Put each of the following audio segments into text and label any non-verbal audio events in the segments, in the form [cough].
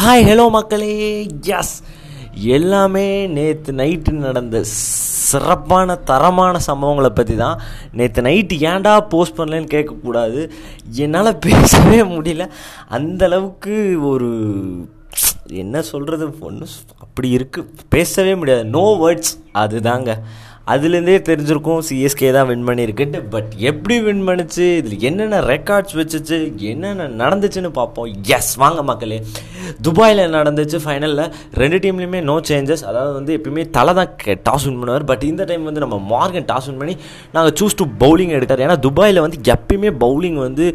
Hi hello மக்களே. S எல்லாமே நேற்று நைட்டு நடந்த சிறப்பான தரமான சம்பவங்களை பற்றி தான் நேற்று நைட்டு ஏன்டா போஸ்ட் பண்ணலன்னு கேட்கக்கூடாது. என்னால் பேசவே முடியல. அந்தளவுக்கு ஒரு என்ன சொல்கிறது ஒன்று அப்படி இருக்குது பேசவே முடியாது. நோ வேர்ட்ஸ் அதுதாங்க. அதுலேருந்தே தெரிஞ்சிருக்கும். சிஎஸ்கே தான் வின் பண்ணியிருக்குன்ட்டு பட் எப்படி வின் பண்ணிச்சு? இதில் என்னென்ன ரெக்கார்ட்ஸ் வச்சுச்சு? என்னென்ன நடந்துச்சுன்னு பார்ப்போம். எஸ் வாங்க மக்களே. துபாயில் நடந்துச்சு ஃபைனலில் ரெண்டு டீம்லேயுமே நோ சேஞ்சஸ் அதாவது வந்து எப்பயுமே தலை தான் டாஸ் வின் பண்ணுவார். பட் இந்த டைம் வந்து நம்ம மார்கன் டாஸ் வின் பண்ணி நாங்கள் சூஸ் டு பவுலிங் எடுத்தார். ஏன்னா துபாயில் வந்து எப்பயுமே பவுலிங் வந்து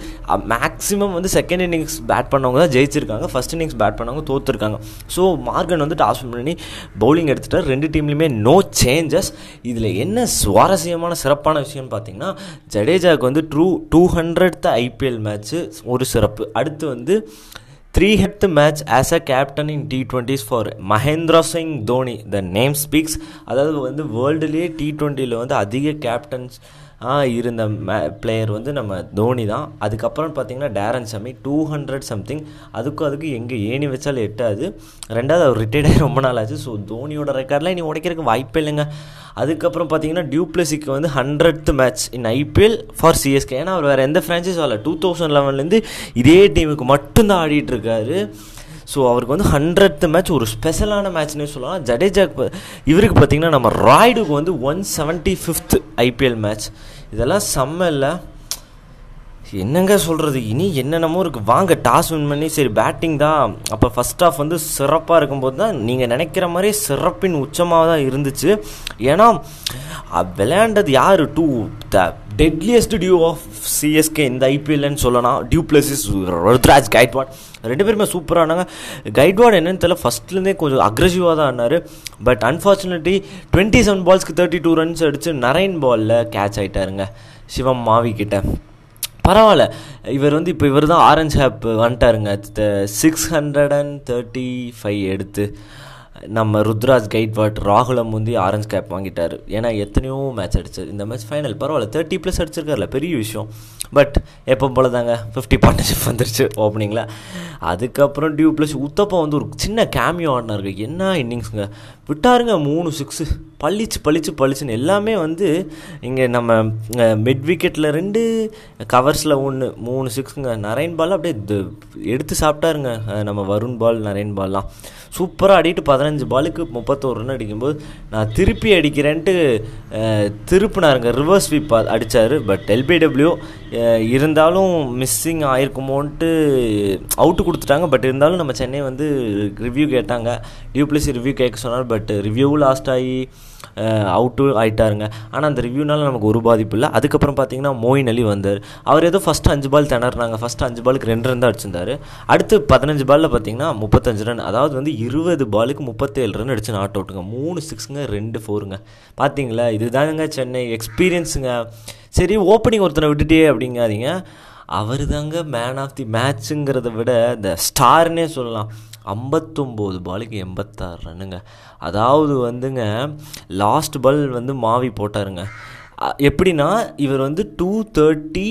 மேக்ஸிமம் வந்து செகண்ட் இன்னிங்ஸ் பேட் பண்ணவங்க தான் ஜெயிச்சிருக்காங்க. ஃபஸ்ட் இன்னிங்ஸ் பேட் பண்ணவங்க தோற்றுருக்காங்க ஸோ மார்கன் வந்து டாஸ் வின் பண்ணி பவுலிங் எடுத்துட்டார். ரெண்டு டீம்லேயுமே நோ சேஞ்சஸ் இது இதில் என்ன சுவாரஸ்யமான சிறப்பான விஷயம்னு பார்த்தீங்கன்னா ஜடேஜாவுக்கு வந்து true two hundred IPL match ஒரு சிறப்பு. அடுத்து வந்து three head match as a captain in T twenties for Mahendra Singh Dhoni the name speaks அதாவது வந்து வேர்ல்டுலேயே டி ட்வெண்ட்டியில் வந்து அதிக கேப்டன்ஸ் இருந்த மே பிளேயர் வந்து நம்ம தோனி தான். அதுக்கப்புறம் பார்த்தீங்கன்னா Darren Sammy two hundred something அதுக்கும் அதுக்கு எங்கே ஏணி வச்சாலும் எட்டாது. ரெண்டாவது அவர் ரிட்டையர்ட் ஆகி ரொம்ப நாள் ஆச்சு. ஸோ தோனியோட ரெக்கார்ட்லாம் இனி உடைக்கிறதுக்கு வாய்ப்பே இல்லைங்க அதுக்கப்புறம் பார்த்தீங்கன்னா டியூப்ளசிக்கு வந்து hundred match in IPL for CSK ஏன்னா அவர் வேறு எந்த ஃப்ரான்ச்சைஸ் வரல. டூ தௌசண்ட் லெவன்லேருந்து இதே டீமுக்கு மட்டும்தான் ஆடிட்டு இருக்காரு. ஸோ அவருக்கு வந்து ஹண்ட்ரட் மேட்ச் ஒரு ஸ்பெஷலான மேட்ச்னே சொல்லலாம். ஜடேஜாக்கு இவருக்கு பார்த்தீங்கன்னா நம்ம ராய்டுக்கு வந்து one seventy fifth IPL match இதெல்லாம் செம்ம இல்லை. என்னங்க சொல்கிறது இனி என்னென்னமோ இருக்குது வாங்க டாஸ் வின் பண்ணி சரி பேட்டிங் தான். அப்போ ஃபஸ்ட் ஆஃப் வந்து சிறப்பாக இருக்கும்போது தான் நீங்கள் நினைக்கிற மாதிரி சிறப்பின் உச்சமாக தான் இருந்துச்சு. ஏன்னா விளையாண்டது யார்? To the deadliest duo of CSK இந்த ஐபிஎல்னு சொல்லலாம். டியூ பிளஸிஸ் ருத்ராஜ் கைட்வாட் ரெண்டு பேருமே சூப்பராக ஆனாங்க. கைட்வாட் என்னன்னு தெரியல ஃபஸ்ட்லேருந்தே கொஞ்சம் அக்ரெசிவாக தான் ஆனார். பட் அன்ஃபார்ச்சுனேட்லி டுவெண்ட்டி செவன் பால்ஸ்க்கு தேர்ட்டி டூ ரன்ஸ் அடித்து நரைன் பாலில் கேட்ச் ஆகிட்டாருங்க சிவம் மாவி கிட்ட. பரவாயில்ல. இவர் வந்து இப்போ இவர் தான் orange cap வந்துட்டாருங்க. Six hundred and thirty five எடுத்து நம்ம ருத்ராஜ் கைட்வாட் ராகுலம் வந்து ஆரஞ்ச் கேப் வாங்கிட்டார். ஏன்னா எத்தனையோ மேட்ச் அடிச்சது இந்த மேட்ச் ஃபைனல் பரவாயில்ல தேர்ட்டி ப்ளஸ் அடிச்சிருக்காருல பெரிய விஷயம். பட் எப்போ போல தாங்க ஃபிஃப்டி பார்ட்னர்ஷிப் வந்துருச்சு ஓப்பனிங்கில் அதுக்கப்புறம் டியூ ப்ளஸ் உத்தப்பா வந்து ஒரு சின்ன கேமியோ ஆடினாருங்க. என்ன இன்னிங்ஸுங்க விட்டாருங்க மூணு சிக்ஸு பளிச்சு பளிச்சு பளிச்சுன்னு எல்லாமே வந்து இங்கே நம்ம மிட் விக்கெட்டில் ரெண்டு கவர்ஸில் ஒன்று மூணு சிக்ஸுங்க நரைன் பால் அப்படியே எடுத்து சாப்பிட்டாருங்க நம்ம வருண் பால் நரைன் பால்லாம். சூப்பராக அடிக்கிட்டு பதினஞ்சு பாலுக்கு முப்பத்தோரு ரன் அடிக்கும்போது நான் திருப்பி அடிக்கிறேன்ட்டு திருப்பினாருங்க. ரிவர்ஸ் ஸ்வீப் அடித்தார் பட் எல்பிடபிள்யூ இருந்தாலும் மிஸ்ஸிங் ஆயிருக்குமோன்ட்டு அவுட்டு கொடுத்துட்டாங்க. பட் இருந்தாலும் நம்ம சென்னை வந்து ரிவ்யூ கேட்டாங்க. டியூப்ளிசி ரிவ்யூ கேட்க சொன்னார். பட் ரிவ்யூவும் லாஸ்ட் ஆகி அவுட்டு ஆகிட்டாருங்க ஆனால் அந்த ரிவ்யூனால நமக்கு ஒரு பாதிப்பு இல்லை. அதுக்கப்புறம் பார்த்தீங்கன்னா மோயின் அலி வந்தார். அவர் ஏதோ ஃபஸ்ட்டு அஞ்சு பால் திணறினாங்க. ஃபஸ்ட்டு அஞ்சு பாலுக்கு ரெண்டு ரன் தான் அடிச்சிருந்தார். அடுத்து பதினஞ்சு பாலில் பார்த்தீங்கன்னா முப்பத்தஞ்சு ரன் அதாவது வந்து இருபது பாலுக்கு முப்பத்தேழு ரன் அடிச்சு நாட் அவுட்டுங்க மூணு சிக்ஸுங்க ரெண்டு ஃபோருங்க பார்த்தீங்களா இதுதாங்க சென்னை எக்ஸ்பீரியன்ஸுங்க சரி ஓப்பனிங் ஒருத்தனை விட்டுட்டே அப்படிங்காதீங்க. அவர் தாங்க மேன் ஆஃப் தி மேட்ச்சுங்கிறத விட இந்த ஸ்டார்னே சொல்லலாம். ஐம்பத்தொம்போது பாலுக்கு எண்பத்தாறு ரன்னுங்க. அதாவது வந்துங்க லாஸ்ட் பால் வந்து மாவி போட்டாருங்க. எப்படின்னா இவர் வந்து டூ தேர்ட்டி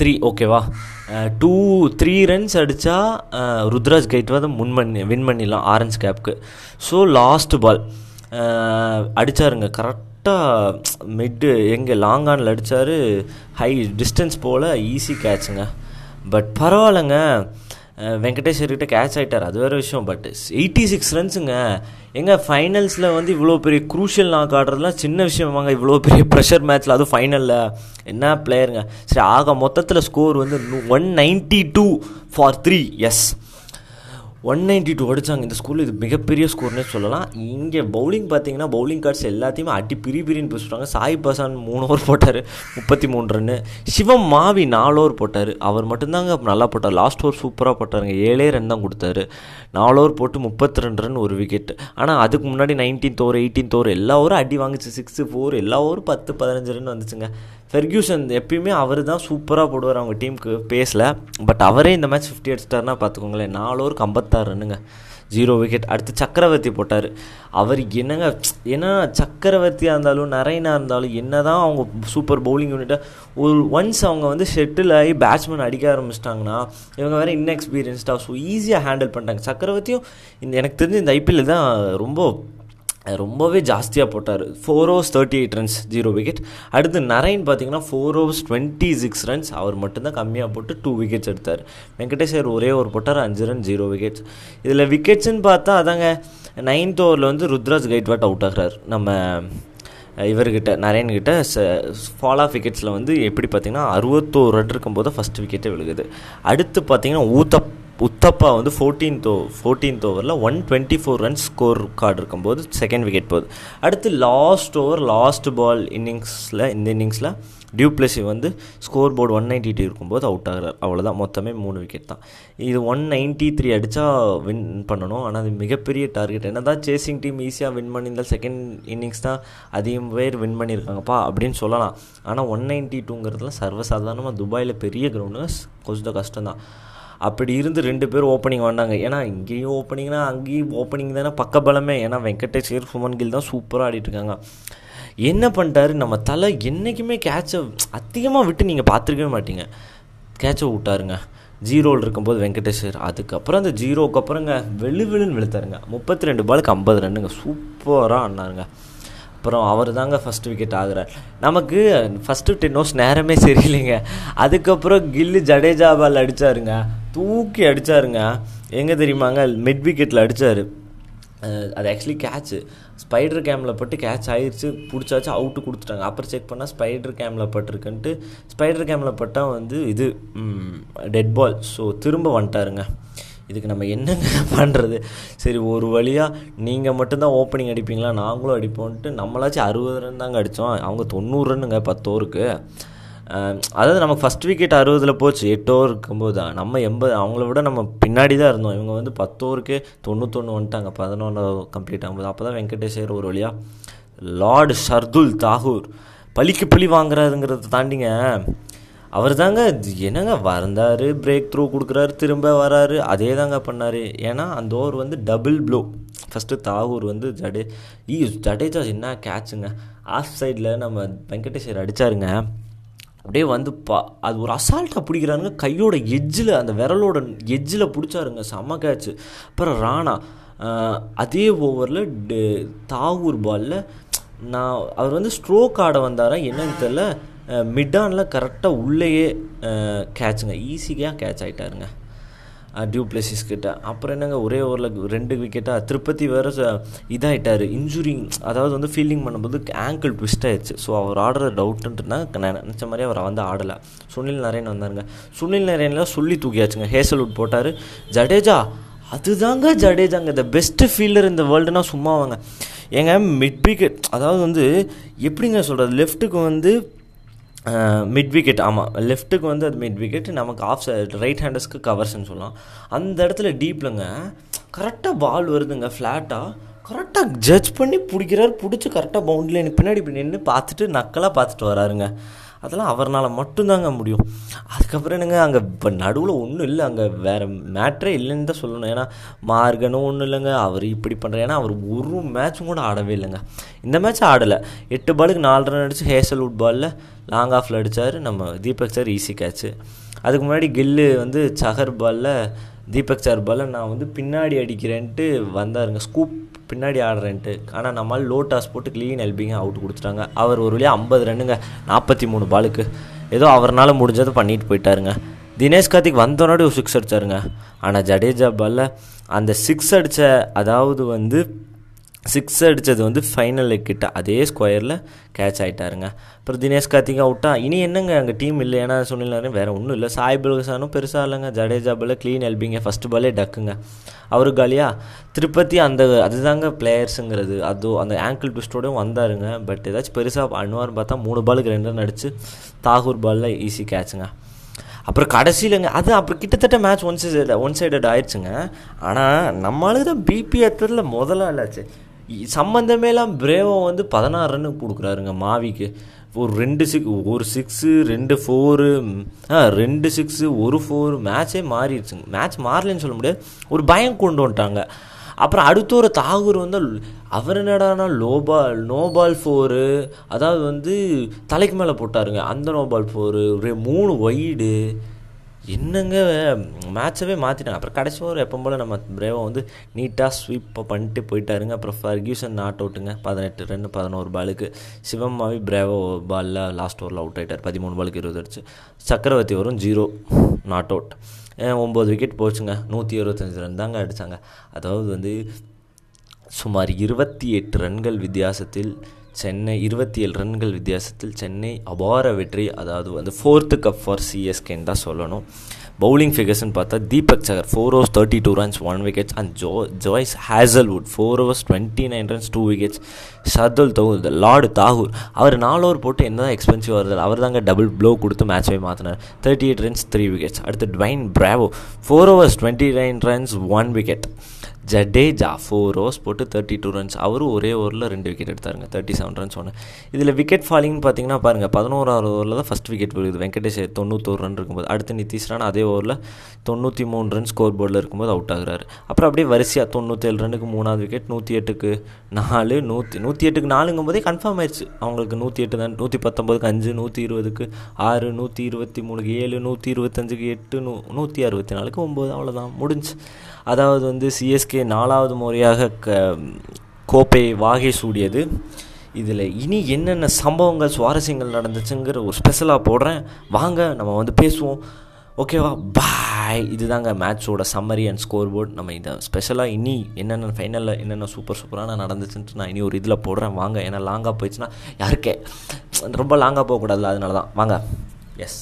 த்ரீ ஓகேவா டூ த்ரீ ரன்ஸ் அடித்தா ருத்ராஜ் கைட்வா தான் முன் பண்ணி வின் பண்ணிடலாம் ஆரஞ்ச் கேப்க்கு ஸோ லாஸ்ட் பால் அடித்தாருங்க கரெக்டாக மிட்டு எங்கே லாங் ஆனில் அடித்தார் ஹை டிஸ்டன்ஸ் போல் ஈஸி கேட்சுங்க பட் பரவாயில்லைங்க. வெங்கடேஸ்வர்கிட்ட கேட்ச் ஆகிட்டார் அது வேறு விஷயம். பட் எயிட்டி சிக்ஸ் ரன்ஸுங்க எங்கே ஃபைனல்ஸில் வந்து இவ்வளோ பெரிய குரூஷியல் நாக் ஆடுறதுலாம் சின்ன விஷயமாங்க. இவ்வளோ பெரிய ப்ரெஷர் மேட்ச்சில் அதுவும் ஃபைனலில் என்ன பிளேயருங்க சரி ஆக மொத்தத்தில் ஸ்கோர் வந்து one ninety two for three yes one ninety two அடித்தாங்க இந்த ஸ்கூலில் இது மிகப்பெரிய ஸ்கோர்னே சொல்லலாம். இங்கே பவுலிங் பார்த்தீங்கன்னா பவுலிங் கார்ட்ஸ் எல்லாத்தையுமே அடி பிரி பிரின்னு பேசுகிறாங்க சாய் பசான் மூணு ஓவர் போட்டார். முப்பத்தி மூணு ரன்னு சிவம் மாவி நாலு ஓவர் போட்டார். அவர் மட்டும்தாங்க நல்லா போட்டார். லாஸ்ட் ஓவர் சூப்பராக போட்டாருங்க. ஏழே ரன் தான் கொடுத்தாரு. நாலு ஓவர் போட்டு முப்பத்தி ரெண்டு ரன் ஒரு விக்கெட் ஆனால் அதுக்கு முன்னாடி நைன்டீன்த் ஓவர் எயிட்டீன்த் ஓவர் எல்லா ஓவரும் அடி வாங்கிச்சு. சிக்ஸு ஃபோர் எல்லா ஓவரும் பத்து பதினஞ்சு ரன் வந்துச்சுங்க. ஃபெர்கியூசன் எப்பயுமே அவர் தான் சூப்பராக போடுவார் அவங்க டீமுக்கு. பேஸில் பட் அவரே இந்த மேட்ச் ஃபிஃப்டி அடிச்சிட்டாருன்னா பார்த்துக்கோங்களேன் நாலு ஓவருக்கு ஐம்பத்தாறு ரன்னுங்க. ஜீரோ விக்கெட் அடுத்து சக்கரவர்த்தி போட்டார். அவர் என்னங்க ஏன்னா சக்கரவர்த்தியாக இருந்தாலும் நரைனா இருந்தாலும் என்ன தான் அவங்க சூப்பர் பவுலிங் யூனிட்டை ஒரு ஒன்ஸ் அவங்க வந்து ஷெட்டில் ஆகி பேட்ஸ்மேன் அடிக்க ஆரம்பிச்சிட்டாங்கன்னா இவங்க வேறு இன்எக்ஸ்பீரியன்ஸ்டாக ஸோ ஈஸியாக ஹேண்டில் பண்ணிட்டாங்க. சக்கரவர்த்தியும் இந்த எனக்கு தெரிஞ்சு இந்த ஐபிஎல் தான் ரொம்ப ரொம்பவே ஜாஸ்தியாக போட்டார். Four overs thirty eight runs zero wicket அடுத்து நரைன் பார்த்தீங்கன்னா four overs twenty six runs அவர் மட்டும்தான் கம்மியாக போட்டு டூ விக்கெட்ஸ் எடுத்தார். வெங்கடேஷர் ஒரே ஒரு போட்டார் அஞ்சு ரன் ஜீரோ விக்கெட்ஸ் இதில் விக்கெட்ஸ்ன்னு பார்த்தா அதாங்க நைன்த் ஓவரில் வந்து ருத்ராஜ் கைட்வாட் அவுட் ஆகிறார். நம்ம இவர்கிட்ட நரேன்கிட்ட ஃபால் ஆஃப் விக்கெட்ஸில் வந்து எப்படி பார்த்தீங்கன்னா அறுபத்தோரு ரன் இருக்கும்போது ஃபஸ்ட் விக்கெட்டே விழுகுது. அடுத்து பார்த்தீங்கன்னா ஊத்தப் உத்தப்பா வந்து ஃபோர்டீன்த் ஓ ஃபோர்டீன்த் ஓவரில் one twenty four runs score card இருக்கும்போது செகண்ட் விக்கெட் போகுது. அடுத்து லாஸ்ட் ஓவர் லாஸ்ட் பால் இன்னிங்ஸில் இந்த இன்னிங்ஸில் டியூப்ளசி வந்து score board one ninety two இருக்கும்போது அவுட் ஆகிறார். அவ்வளோதான் மொத்தமே மூணு விக்கெட் தான். இது ஒன் நைன்ட்டி த்ரீ அடித்தா வின் பண்ணணும். ஆனால் அது மிகப்பெரிய டார்கெட் என்ன தான் சேசிங் டீம் ஈஸியாக வின் பண்ணியிருந்தால் செகண்ட் இன்னிங்ஸ் தான் அதிகம் பேர் வின் பண்ணியிருக்காங்கப்பா அப்படின்னு சொல்லலாம். ஆனால் ஒன் நைன்ட்டி டூங்கிறதுல சர்வசாதாரணமாக துபாயில் பெரிய கிரவுண்டு கொஞ்சம் கஷ்டம்தான். அப்படி இருந்து ரெண்டு பேர் ஓப்பனிங் வந்தாங்க. ஏன்னா இங்கேயும் ஓப்பனிங்னா அங்கேயும் ஓப்பனிங் தானே பக்கபலமே ஏன்னா வெங்கடேஷ் சுமன் கில் தான் சூப்பராக ஆடிட்டுருக்காங்க என்ன பண்ணிட்டாரு? நம்ம தலை என்றைக்குமே கேட்சை அதிகமாக விட்டு நீங்கள் பார்த்துருக்கவே மாட்டீங்க. கேட்சை விட்டாருங்க. ஜீரோவில் இருக்கும்போது வெங்கடேஷர் அதுக்கப்புறம் அந்த ஜீரோவுக்கு அப்புறங்க வெளு வெளுன்னு வெளுத்தாருங்க. முப்பத்தி ரெண்டு பாலுக்கு ஐம்பது ரன்னுங்க. சூப்பராக ஆனாருங்க அப்புறம் அவர் தாங்க ஃபஸ்ட் விக்கெட் ஆகிறார். நமக்கு ஃபஸ்ட்டு டென் ஓவர்ஸ் நேரமே சரியில்லைங்க. அதுக்கப்புறம் கில்லு ஜடேஜா பால் அடித்தாருங்க தூக்கி அடித்தாருங்க எங்கே தெரியுமாங்க? மிட் விக்கெட்டில் அடித்தார் அது ஆக்சுவலி கேட்ச்சு ஸ்பைடர் கேமில் பட்டு கேட்ச் ஆயிடுச்சு பிடிச்சாச்சு அவுட்டு கொடுத்துட்டாங்க. அப்புறம் செக் பண்ணால் ஸ்பைடர் கேமில் பட்டிருக்குன்ட்டு ஸ்பைடர் கேமில் பட்டால் வந்து இது டெட் பால் ஸோ திரும்ப வந்துட்டாருங்க. இதுக்கு நம்ம என்னங்க [laughs] பண்ணுறது சரி ஒரு வழியாக நீங்கள் மட்டும்தான் ஓப்பனிங் அடிப்பீங்களா? நாங்களும் அடிப்போன்ட்டு நம்மளாச்சும் அறுபது ரன் தாங்க அடித்தோம் அவங்க தொண்ணூறு ரன்னுங்க பத்து அதாவது நமக்கு ஃபஸ்ட் விக்கெட் அறுபதில் போச்சு எட்டு ஓவர் இருக்கும்போது தான். நம்ம எண்பது அவங்கள விட நம்ம பின்னாடி தான் இருந்தோம். இவங்க வந்து பத்து ஓவருக்கே தொண்ணூத்தொன்று வந்துட்டாங்க. பதினொன்று கம்ப்ளீட் ஆகும்போது. அப்போ தான் வெங்கடேஷர் ஒரு வழியாக லார்டு ஷர்துல் தாகூர் பழிக்கு பழி வாங்குறாருங்கிறத தாண்டிங்க. அவர் தாங்க என்னங்க வந்தார் பிரேக் த்ரூ கொடுக்குறாரு திரும்ப வராரு அதே தாங்க பண்ணார். ஏன்னா அந்த ஓவர் வந்து டபுள் ப்ளோ ஃபஸ்ட்டு தாகூர் வந்து ஜடே ஈ ஜடேஜா என்ன கேட்சுங்க ஆஃப் சைடில் நம்ம வெங்கடேஷர் அடித்தாருங்க அப்படியே வந்து பா அது ஒரு அசால்ட்டாக பிடிக்கிறாருங்க கையோட எஜ்ஜில் அந்த விரலோட எஜ்ஜில் பிடிச்சாருங்க. செம்ம கேட்ச்சு அப்புறம் ராணா அதே ஓவரில் தாகூர் பாலில் நான் அவர் வந்து ஸ்ட்ரோக் ஆட வந்தாரா என்னன்னு தெரில மிட்டானில் கரெக்டாக உள்ளேயே கேட்சுங்க ஈஸியாக கேட்ச் ஆகிட்டாருங்க டியூப்ளசிஸ் கிட்ட. அப்புறம் என்னங்க ஒரே ஓவரில் ரெண்டு விக்கெட்டாக திருப்பதி வேறு இதாகிட்டார் இன்ஜுரி அதாவது வந்து ஃபீல்டிங் பண்ணும்போது ஆங்கிள் ட்விஸ்ட் ஆயிடுச்சு. ஸோ அவர் ஆடுற டவுட்டுன்றதுனா நினச்ச மாதிரி அவர் வந்து ஆடலை. சுனில் நரேன் வந்தாருங்க. சுனில் நரேனில் சொல்லி தூக்கியாச்சுங்க. ஹேசல்வுட் போட்டார். ஜடேஜா அதுதாங்க ஜடேஜாங்க. த பெஸ்ட்டு ஃபீல்டர் இந்த வேர்ல்டுனா சும்மாவாங்க. ஏங்க மிட் விக்கெட் அதாவது வந்து எப்படிங்க சொல்கிறது லெஃப்ட்டுக்கு வந்து மிட் விக்கெட் ஆமாம் லெஃப்ட்டுக்கு வந்து அது மிட் விக்கெட் நமக்கு ஆஃப் சைட் ரைட் ஹேண்டர்ஸ்க்கு கவர்ஸ்ன்னு சொல்லலாம். அந்த இடத்துல டீப்லங்க கரெக்டாக பால் வருதுங்க ஃப்ளாட்டாக கரெக்டாக ஜட்ஜ் பண்ணி பிடிக்கிறாரு பிடிச்சி கரெக்டாக பவுண்ட்ரி எனக்கு பின்னாடி இப்படி நின்று பார்த்துட்டு நக்கலாக பார்த்துட்டு வராருங்க. அதெல்லாம் அவர்னால் மட்டும்தாங்க முடியும். அதுக்கப்புறம் என்னங்க அங்கே இப்போ நடுவில் ஒன்றும் இல்லை அங்கே வேறு மேட்ரே இல்லைன்னு தான் சொல்லணும். ஏன்னா மார்கனும் ஒன்றும் இல்லைங்க அவர் இப்படி பண்ணுற ஏன்னா அவர் ஒரு மேட்சும் கூட ஆடவே இல்லைங்க. இந்த மேட்ச் ஆடலை. எட்டு பாலுக்கு நாலு ரன் அடித்து ஹேசல்வுட் பாலில் லாங் ஆஃபில் அடித்தார் நம்ம தீபக் சார் ஈஸி கேட்ச்சு அதுக்கு முன்னாடி கில்லு வந்து சஹர் பாலில் தீபக் சார் பாலில் நான் வந்து பின்னாடி அடிக்கிறேன்ட்டு வந்தாருங்க. ஸ்கூப் பின்னாடி ஆடுறேன்ட்டு. ஆனால் நம்மால் லோ டாஸ் போட்டு க்ளீன் எல்பிங்க அவுட் கொடுத்துட்டாங்க. அவர் ஒரு வழியாக ஐம்பது ரன்னுங்க. நாற்பத்தி மூணு பாலுக்கு. ஏதோ அவரால் முடிஞ்சதை பண்ணிட்டு போயிட்டாருங்க. தினேஷ் கார்த்திக் வந்தோடனே ஒரு சிக்ஸ் அடித்தாருங்க ஆனால் ஜடேஜா பாலில் அந்த சிக்ஸ் அடித்த அதாவது வந்து சிக்ஸ் அடித்தது வந்து ஃபைனல் கிட்ட அதே ஸ்கொயரில் கேட்ச் ஆகிட்டாருங்க அப்புறம் தினேஷ் கார்த்திக் அவுட்டா. இனி என்னங்க அங்கே டீம் இல்லை ஏன்னா சொன்னாரு வேறு ஒன்றும் இல்லை. சாய் பில்கசானும் பெருசாக இல்லைங்க. ஜடேஜா பால் க்ளீன் எல்பிங்க ஃபஸ்ட்டு பாலே டக்குங்க அவரு காலியா? திருப்பதி அந்த அதுதாங்க பிளேயர்ஸுங்கிறது அது அந்த ஆங்கிள் ட்விஸ்டோடையும் வந்தாருங்க. பட் ஏதாச்சும் பெருசாக பண்ணுவார்னு பார்த்தா மூணு பாலுக்கு ரெண்டு ரன் அடிச்சு தாகூர் பாலில் ஈஸி கேட்சுங்க அப்புறம் கடைசியிலங்க அது அப்புறம் கிட்டத்தட்ட match one side one sided ஆயிடுச்சுங்க. ஆனால் நம்மளுக்கு தான் பிபி எத்ததில் சம்மந்தமே எல்லாம் பிரேவோ வந்து பதினாறு ரன்னு கொடுக்குறாருங்க மாவிக்கு. ஒரு ரெண்டு சிக்ஸ் ஒரு சிக்ஸு ரெண்டு ஃபோரு ஆ ரெண்டு சிக்ஸு ஒரு ஃபோர் மேட்ச்சே மாறிடுச்சுங்க. மேட்ச் மாறலன்னு சொல்ல முடியாது. ஒரு பயம் கொண்டு வந்துட்டாங்க. அப்புறம் அடுத்த ஒரு தாகூர் வந்து அவர் என்னடானா லோபால் நோபால் ஃபோரு அதாவது வந்து தலைக்கு மேலே போட்டாருங்க. அந்த நோபால் ஃபோரு ஒரு மூணு ஒய்டு என்னங்க மேட்சவே மாற்றிட்டாங்க அப்புறம் கடைசி ஒரு எப்போ போல் நம்ம பிரேவோ வந்து நீட்டாக ஸ்வீப் பண்ணிட்டு போயிட்டாருங்க. அப்புறம் ஃபர்கியூசன் நாட் அவுட்டுங்க பதினெட்டு ரன் பதினோரு பாலுக்கு சிவம்மாவி பிரேவோ பாலில் லாஸ்ட் ஓவரில் அவுட் ஆகிட்டார் பதிமூணு பாலுக்கு இருபது அடிச்சு. சக்கரவர்த்தி வரும் ஜீரோ நாட் அவுட் ஒம்பது விக்கெட் போச்சுங்க. நூற்றி இருபத்தஞ்சி ரன் தாங்க அடித்தாங்க அதாவது வந்து சுமார் இருபத்தி எட்டு ரன்கள் வித்தியாசத்தில் சென்னை இருபத்தி ஏழு ரன்கள் வித்தியாசத்தில் சென்னை அபார வெற்றி அதாவது வந்து ஃபோர்த்து கப் ஃபார் சிஎஸ்கேன்னு தான் சொல்லணும். பவுலிங் ஃபிகர்ஸ்னு பார்த்தா Deepak Chahar four overs thirty two runs one wickets and Joe Josh Hazlewood four overs twenty nine runs two wickets Shardul Thakur lord Thakur அவர் நாலு ஓவர் போட்டு என்ன தான் எக்ஸ்பென்சிவ் வருது அவர் தாங்க டபுள் ப்ளோ கொடுத்து மேட்சே மாற்றினார் thirty eight runs three wickets அடுத்து Dwayne Bravo four overs twenty nine runs one wicket Jadeja four overs போட்டு தேர்ட்டி டூ ரன்ஸ் அவரும் ஒரே ஓவரில் ரெண்டு விக்கெட் எடுத்தாருங்க. தேர்ட்டி செவன் ரன்ஸ் ஒன்று இதில் விக்கெட் ஃபாலிங்னு பார்த்தீங்கன்னா பாருங்கள் பதினோராவது ஓவரில் தான் ஃபஸ்ட் விக்கெட் விழுகுது. வெங்கடேஷ் தொண்ணூத்தோரு ரன் இருக்கும்போது. அடுத்து நிதிஷ் ரான் அதே ஓவரில் தொண்ணூற்றி மூணு ரன் ஸ்கோர் போர்டில் இருக்கும்போது அவுட் ஆகுறாரு. அப்புறம் அப்படியே வரிசையாக தொண்ணூற்றேழு ரன்னுக்கு மூணாவது விக்கெட் நூற்றி எட்டுக்கு நாலு நூற்றி நூற்றி எட்டுக்கு நாலுங்கும் போதே கன்ஃபார்ம் ஆயிடுச்சு அவங்களுக்கு நூற்றி எட்டு தான் நூற்றி பத்தொம்போதுக்கு அஞ்சு நூற்றி இருபதுக்கு ஆறு நூற்றி இருபத்தி மூணுக்கு ஏழு நூற்றி இருபத்தஞ்சுக்கு எட்டு நூ நூற்றி அறுபத்தி நாலுக்கு ஒம்பது அவ்வளோதான் முடிஞ்சு. அதாவது வந்து சிஎஸ்கே நாலாவது முறையாக க கோப்பை வாகை சூடியது. இதில் இனி என்னென்ன சம்பவங்கள் சுவாரஸ்யங்கள் நடந்துச்சுங்கிற ஒரு ஸ்பெஷலாக போடுறேன். வாங்க நம்ம வந்து பேசுவோம். ஓகேவா பாய் இதுதாங்க மேட்சோட சம்மரி அண்ட் ஸ்கோர் போர்ட் நம்ம இதை ஸ்பெஷலாக இனி என்னென்ன ஃபைனலில் என்னென்ன சூப்பர் சூப்பரான நடந்துச்சுன்ட்டு நான் இனி ஒரு இதில் போடுறேன். வாங்க ஏன்னா லாங்காக போயிடுச்சுன்னா யாருக்கே? ரொம்ப லாங்காக போகக்கூடாதுல அதனால தான் வாங்க. எஸ்